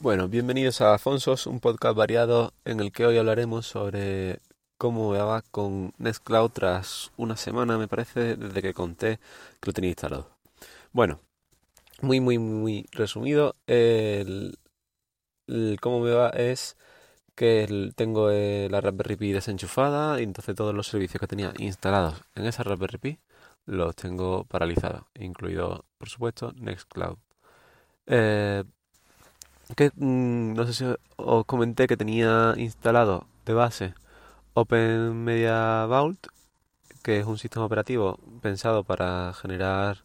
Bueno, bienvenidos a Afonsos, un podcast variado en el que hoy hablaremos sobre cómo me va con Nextcloud tras una semana, me parece, desde que conté que lo tenía instalado. Bueno, muy, muy, muy resumido, el, cómo me va es que tengo eh, la Raspberry Pi desenchufada y entonces todos los servicios que tenía instalados en esa Raspberry Pi los tengo paralizados, incluido, por supuesto, Nextcloud. Eh, que mm, no sé si os comenté que tenía instalado de base Open Media Vault, que es un sistema operativo pensado para generar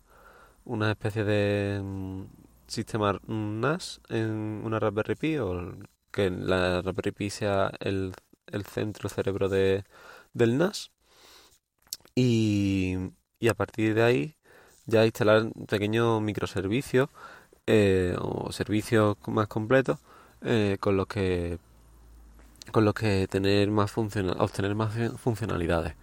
una especie de mm, sistema NAS en una Raspberry Pi o que la Raspberry Pi sea el, el centro cerebro de, del NAS. Y, y a partir de ahí ya instalar un pequeño microservicio eh, o servicios más completos eh, con los que con los que tener más obtener más funcionalidades.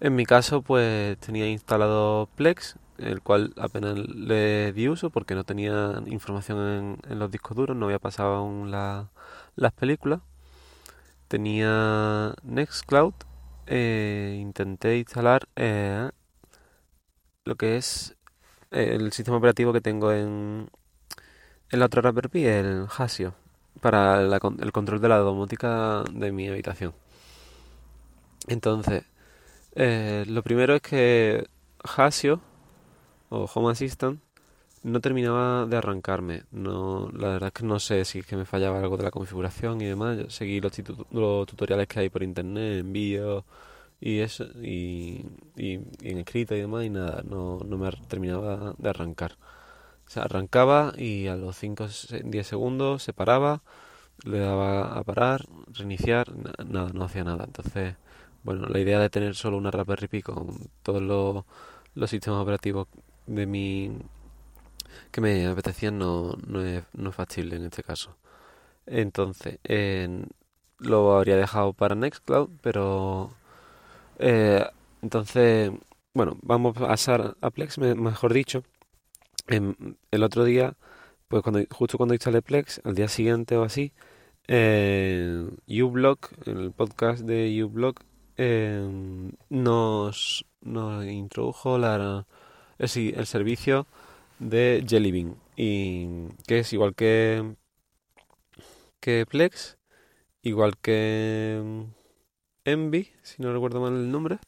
En mi caso, pues tenía instalado Plex, el cual apenas le di uso porque no tenía información en, los discos duros, no había pasado aún las películas. Tenía Nextcloud, eh, intenté instalar eh, lo que es el sistema operativo que tengo en, el otro Raspberry Pi, el Hasio, para el control de la domótica de mi habitación. Entonces, eh, lo primero es que Hasio o Home Assistant no terminaba de arrancarme. No, la verdad es que no sé si es que me fallaba algo de la configuración y demás. seguí los, tutoriales que hay por internet, en y eso, y, y, en escrito y demás, y nada, no, no me terminaba de arrancar. Se arrancaba y a los 5 10 segundos se paraba, le daba a parar, reiniciar, nada, no hacía nada. Entonces, bueno, la idea de tener solo una Raspberry Pi con todos los, los sistemas operativos de mi que me apetecían no, no, es, no es factible en este caso. Entonces, lo habría dejado para Nextcloud, pero eh, entonces, bueno, vamos a pasar a Plex, mejor dicho el otro día, pues cuando justo cuando instalé Plex, al día siguiente o así, eh, uBlock, el podcast de uBlock, eh, nos, nos introdujo la, el, el servicio de Jellybean y que es igual que que Plex igual que Envy si no recuerdo mal el nombre.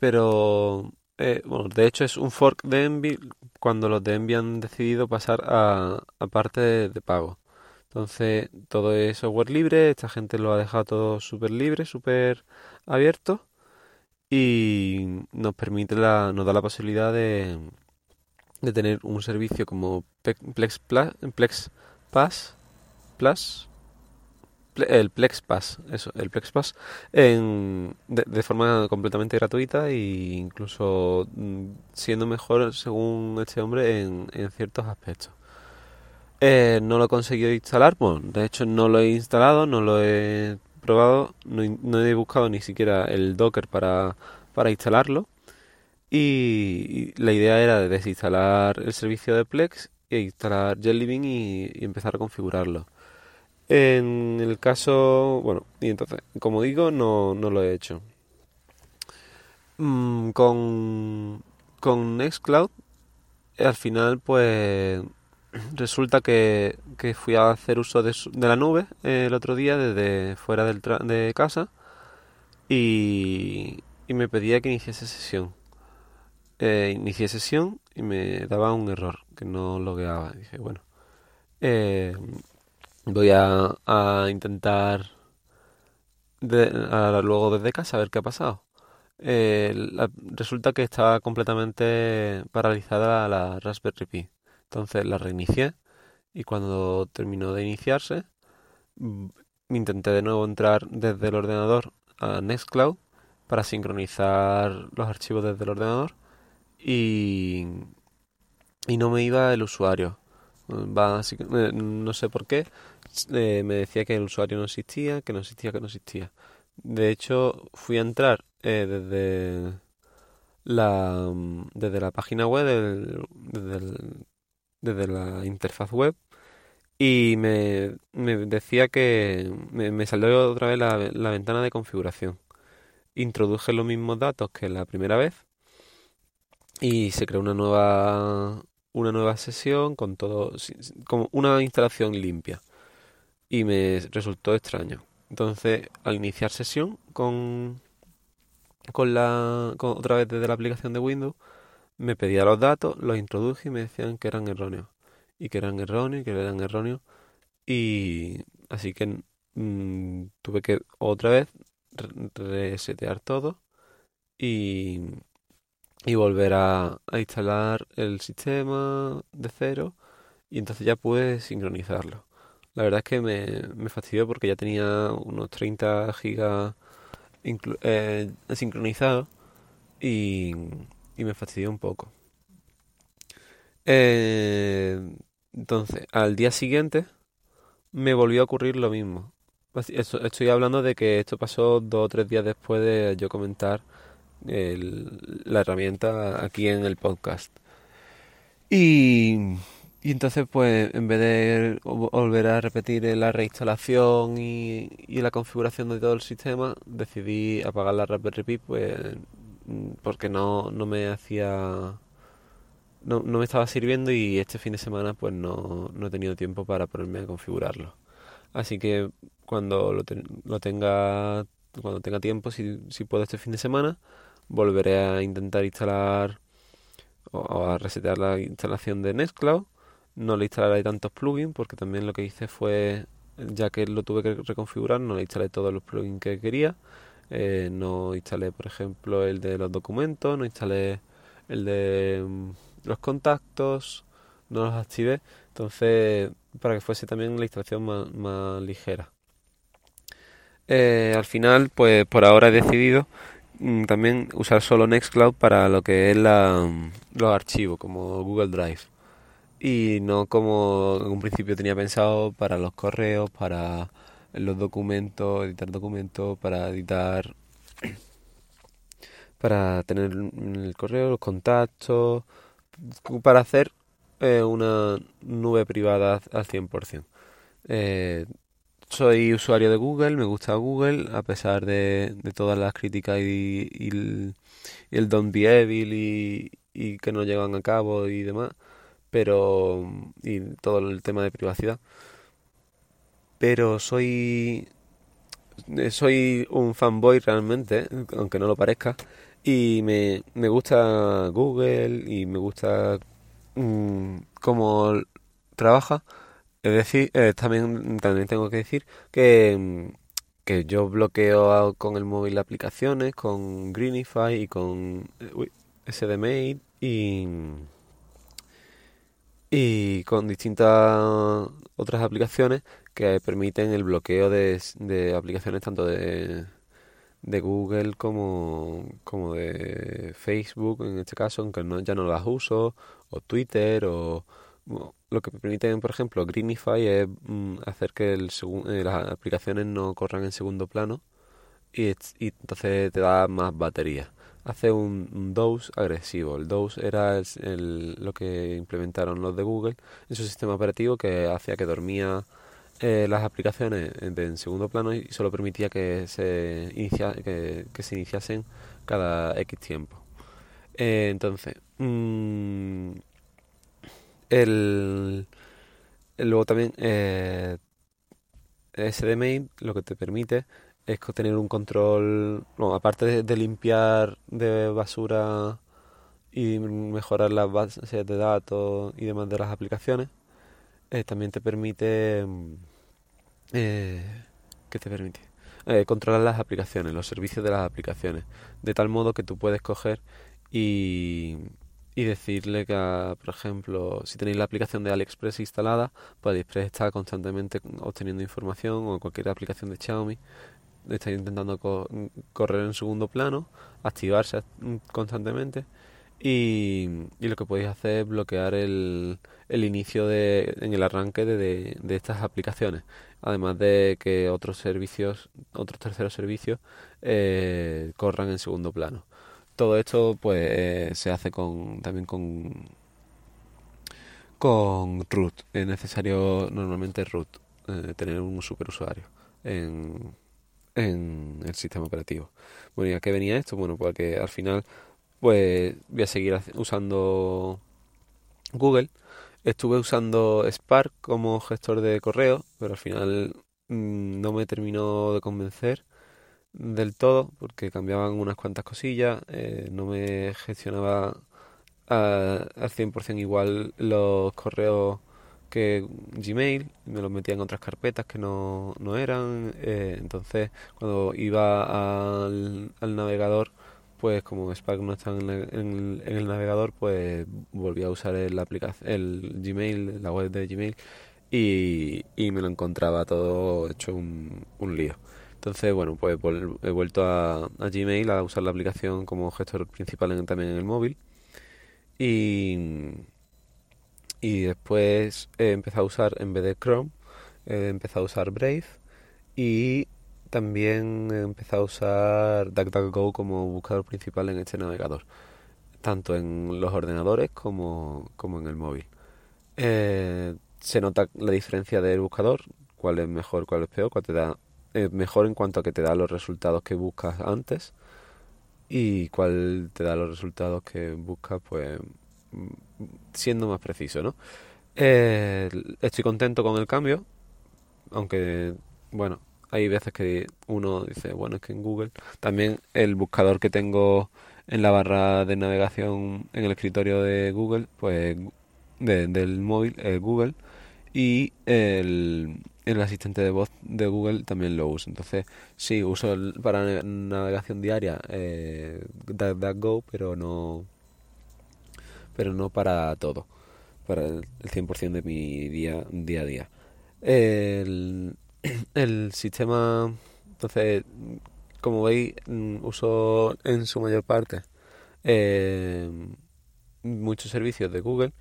Pero eh, bueno, de hecho es un fork de Envy cuando los de Envy han decidido pasar a, parte de, pago. Entonces, todo es software libre, esta gente lo ha dejado todo súper libre, súper abierto y nos permite la, nos da la posibilidad de, de tener un servicio como Plex, Plex Pass Plus el Plex Pass, eso, el Plex Pass, en, de, forma completamente gratuita e incluso mm, siendo mejor, según este hombre, en, ciertos aspectos. Eh, no lo he conseguido instalar, bueno, de hecho no lo he instalado, no lo he probado, no, he buscado ni siquiera el Docker para, para instalarlo. Y, la idea era desinstalar el servicio de Plex e instalar Jelly y empezar a configurarlo. En el caso, bueno, y entonces, como digo, no, no lo he hecho. Mm, con, con Nextcloud, al final, pues resulta que, que fui a hacer uso de, de la nube el otro día desde fuera de casa y, y me pedía que iniciase sesión. Eh, inicié sesión y me daba un error que no logueaba. Dije, bueno, eh, Voy a, intentar luego desde casa a ver qué ha pasado. Eh, resulta que estaba completamente paralizada la Raspberry Pi. Entonces la reinicié y cuando terminó de iniciarse, mm, intenté de nuevo entrar desde el ordenador a Nextcloud para sincronizar los archivos desde el ordenador y, y no me iba el usuario. Eh, no sé por qué, eh, me decía que el usuario no existía, que no existía, que no existía. De hecho, fui a entrar eh, desde la desde la página web, desde, la interfaz web y me, me decía que me, me salió otra vez la, la ventana de configuración. Introduje los mismos datos que la primera vez y se creó una nueva una nueva sesión con todo como una instalación limpia y me resultó extraño. Entonces, al iniciar sesión con con la con, otra vez desde la aplicación de Windows, me pedía los datos, los introduje y me decían que eran erróneos y que eran erróneos que eran erróneos y así que mm, tuve que otra vez resetear todo y, y volver a, a, instalar el sistema de cero y entonces ya pude sincronizarlo. La verdad es que me, me fastidió porque ya tenía unos 30 gigas eh, sincronizados y, y, me fastidió un poco. Eh, entonces, al día siguiente me volvió a ocurrir lo mismo. Estoy hablando de que esto pasó dos o tres días después de yo comentar la herramienta aquí en el podcast. Y, y, entonces, pues, en vez de volver a repetir la reinstalación y, y, la configuración de todo el sistema, decidí apagar la Raspberry Pi, pues, porque no, no me hacía no, no me estaba sirviendo y este fin de semana pues no, no he tenido tiempo para ponerme a configurarlo. Así que cuando lo, lo tenga cuando tenga tiempo, si, si puedo este fin de semana, volveré a intentar instalar o, a resetear la instalación de Nextcloud. No le instalaré tantos plugins porque también lo que hice fue, ya que lo tuve que reconfigurar, no le instalé todos los plugins que quería. Eh, no instalé, por ejemplo, el de los documentos, no instalé el de mm, los contactos, no los activé, entonces para que fuese también la instalación más, ligera. Eh, al final, pues por ahora he decidido mm, también usar solo Nextcloud para lo que es la, los archivos, como Google Drive. Y no como en un principio tenía pensado para los correos, para los documentos, editar documentos, para editar para tener el correo, los contactos, para hacer eh, una nube privada al 100%. Eh, soy usuario de Google, me gusta Google, a pesar de, todas las críticas y, el, y don't be evil y, que no llevan a cabo y demás, pero y todo el tema de privacidad. Pero soy soy un fanboy realmente, aunque no lo parezca, y me, me gusta Google y me gusta mmm, cómo trabaja. Es decir, eh, también, también tengo que decir que, mm, que yo bloqueo con el móvil aplicaciones, con Greenify y con eh, SDMate y, y con distintas otras aplicaciones que permiten el bloqueo de, de aplicaciones tanto de de Google como, como de Facebook en este caso, aunque no, ya no las uso, o Twitter, o lo que permiten, por ejemplo, Greenify es mm, hacer que el eh, las aplicaciones no corran en segundo plano y, y entonces te da más batería. Hace un, un, dose agresivo. El dose era el, lo que implementaron los de Google en su sistema operativo que hacía que dormía eh, las aplicaciones en segundo plano y solo permitía que se, inicia, que, se iniciasen cada X tiempo. Eh, entonces, mmm, el, luego también eh, SDMI lo que te permite es tener un control, aparte de, limpiar de basura y mejorar las bases de datos y demás de las aplicaciones, eh, también te permite mm, eh, ¿Qué te permite? Eh, controlar las aplicaciones, los servicios de las aplicaciones, de tal modo que tú puedes coger y, y decirle que, por ejemplo, si tenéis la aplicación de AliExpress instalada, pues AliExpress está constantemente obteniendo información o cualquier aplicación de Xiaomi está intentando correr en segundo plano, activarse constantemente y, lo que podéis hacer es bloquear el, el inicio de, en el arranque de, de estas aplicaciones además de que otros servicios, otros terceros servicios eh, corran en segundo plano. Todo esto pues eh, se hace con también con con root. Es necesario normalmente root, eh, tener un superusuario en, en el sistema operativo. Bueno, ¿y a qué venía esto? Bueno, pues que al final pues voy a seguir usando Google. Estuve usando Spark como gestor de correo, pero al final mm, no me terminó de convencer del todo porque cambiaban unas cuantas cosillas, eh, no me gestionaba al 100% igual los correos que Gmail, me los metía en otras carpetas que no, no eran, eh, entonces cuando iba al, navegador, pues como Spark no está en, el navegador, pues volví a usar el, aplicación, el Gmail, la web de Gmail, y, y me lo encontraba todo hecho un, un lío. Entonces, bueno, pues he vuelto a, a, Gmail a usar la aplicación como gestor principal también en el móvil. Y, y después he empezado a usar, en vez de Chrome, he empezado a usar Brave. Y también empezado a usar DuckDuckGo como buscador principal en este navegador. Tanto en los ordenadores como, como en el móvil. Eh, se nota la diferencia del buscador, cuál es mejor, cuál es peor, cuál te da mejor en cuanto a que te da los resultados que buscas antes y cuál te da los resultados que buscas pues siendo más preciso, ¿no? Eh, estoy contento con el cambio, aunque bueno, hay veces que uno dice, bueno, es que en Google también el buscador que tengo en la barra de navegación en el escritorio de Google, pues del móvil, es Google y el, asistente de voz de Google también lo uso. Entonces, sí, uso para navegación diaria eh, DuckDuckGo, pero no, pero no para todo, para el, 100% de mi día, día a día. El, el sistema, entonces, como veis, mm, uso en su mayor parte eh, muchos servicios de Google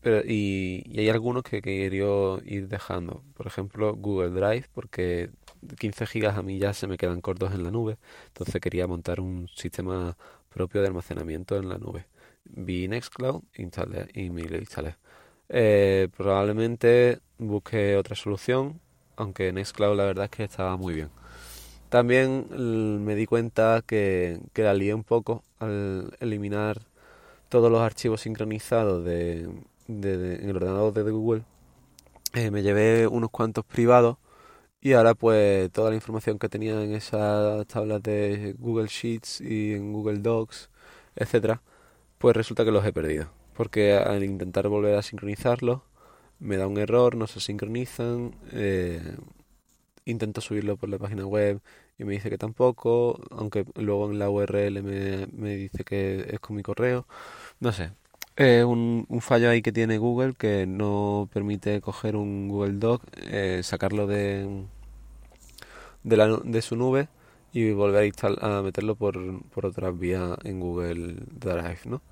pero, y, hay algunos que quería ir dejando. Por ejemplo, Google Drive, porque 15 gigas a mí ya se me quedan cortos en la nube. Entonces quería montar un sistema propio de almacenamiento en la nube. Vi Nextcloud instalé, y me instalé. Eh, probablemente busque otra solución, aunque Nextcloud la verdad es que estaba muy bien. También me di cuenta que, que la un poco al eliminar todos los archivos sincronizados de, en el ordenador de Google, eh, me llevé unos cuantos privados y ahora pues toda la información que tenía en esas tablas de Google Sheets y en Google Docs, etcétera, pues resulta que los he perdido. Porque al intentar volver a sincronizarlos, me da un error, no se sincronizan, eh, intento subirlo por la página web y me dice que tampoco, aunque luego en la URL me, me dice que es con mi correo, no sé, eh, un, un, fallo ahí que tiene Google que no permite coger un Google Doc, eh, sacarlo de, de, la, de su nube y volver a, a meterlo por, por otras vías en Google Drive, ¿no?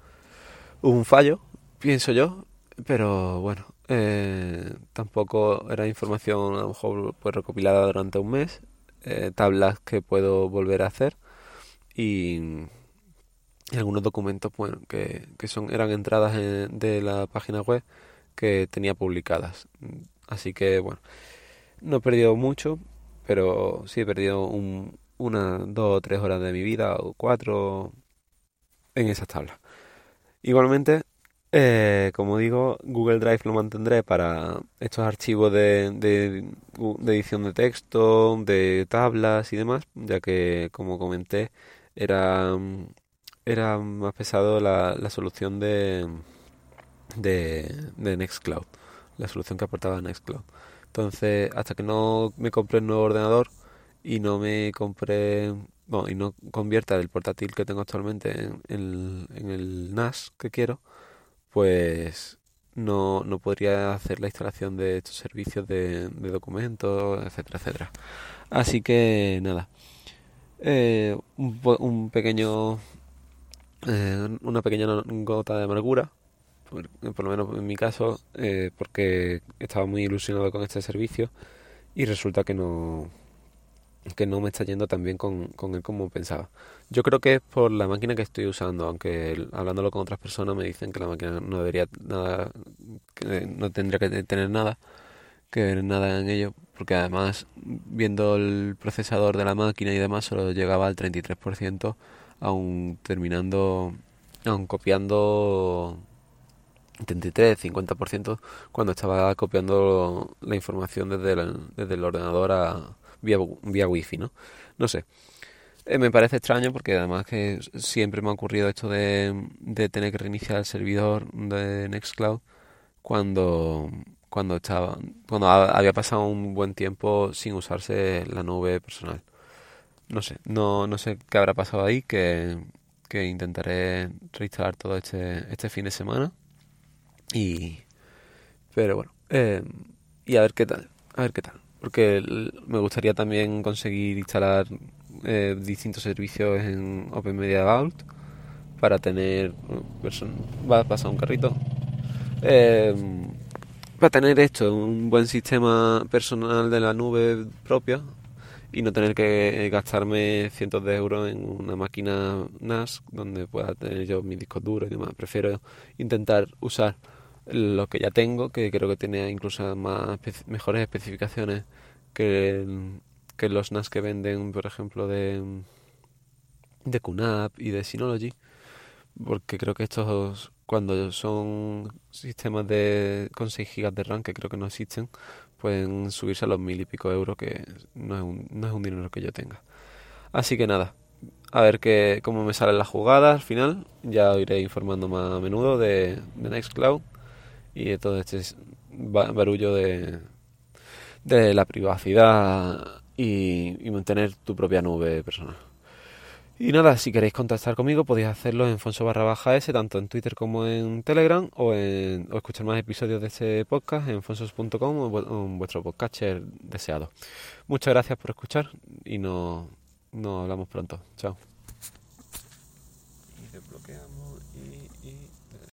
un fallo, pienso yo, pero bueno, eh, tampoco era información a lo mejor pues recopilada durante un mes, eh, tablas que puedo volver a hacer y y algunos documentos bueno, que, que son, eran entradas de la página web que tenía publicadas. Así que bueno, no he perdido mucho, pero sí he perdido un, una, dos o tres horas de mi vida o cuatro en esas tablas. Igualmente, eh, como digo, Google Drive lo mantendré para estos archivos de, de, edición de texto, de tablas y demás, ya que, como comenté, era era más pesado la, la solución de, de, de Nextcloud, la solución que aportaba Nextcloud. Entonces, hasta que no me compré el nuevo ordenador y no me compré, bueno, y no convierta el portátil que tengo actualmente en, el NAS que quiero, pues no, no podría hacer la instalación de estos servicios de, documentos, etcétera, etcétera. Así que nada, eh, un pequeño eh, una pequeña gota de amargura, por, lo menos en mi caso, eh, porque estaba muy ilusionado con este servicio y resulta que no que no me está yendo tan bien con, con él como pensaba. Yo creo que es por la máquina que estoy usando, aunque hablándolo con otras personas me dicen que la máquina no debería nada, que no tendría que tener nada, que ver nada en ello, porque además viendo el procesador de la máquina y demás solo llegaba al 33%, aún terminando, aún copiando 33, 50% cuando estaba copiando la información desde el, desde el ordenador a vía, vía wifi, ¿no? No sé. Eh, me parece extraño porque además que siempre me ha ocurrido esto de, de tener que reiniciar el servidor de Nextcloud cuando cuando estaba cuando había pasado un buen tiempo sin usarse la nube personal. No sé, no, no sé qué habrá pasado ahí que, que intentaré reinstalar todo este, este fin de semana. Y pero bueno, eh, y a ver qué tal, a ver qué tal, porque me gustaría también conseguir instalar eh, distintos servicios en Open Media Vault para tener va a pasar un carrito. Eh, para tener esto un buen sistema personal de la nube propia y no tener que gastarme cientos de euros en una máquina NAS donde pueda tener yo mi disco duro y demás. Prefiero intentar usar lo que ya tengo, que creo que tiene incluso más mejores especificaciones que, que los NAS que venden, por ejemplo, de, de QNAP y de Synology, porque creo que estos, cuando son sistemas de con 6 GB de RAM, que creo que no existen, pueden subirse a los mil y pico euros, que no es un, no es un dinero que yo tenga. Así que nada, a ver que, cómo me salen las jugadas al final. Ya iré informando más a menudo de, de Nextcloud y de todo este barullo de, de la privacidad y, mantener tu propia nube personal. Y nada, si queréis contactar conmigo podéis hacerlo en Fonso barra baja S, tanto en Twitter como en Telegram, o, en, o escuchar más episodios de este podcast en fonsos.com o en vuestro podcatcher deseado. Muchas gracias por escuchar y nos, nos hablamos pronto. Chao.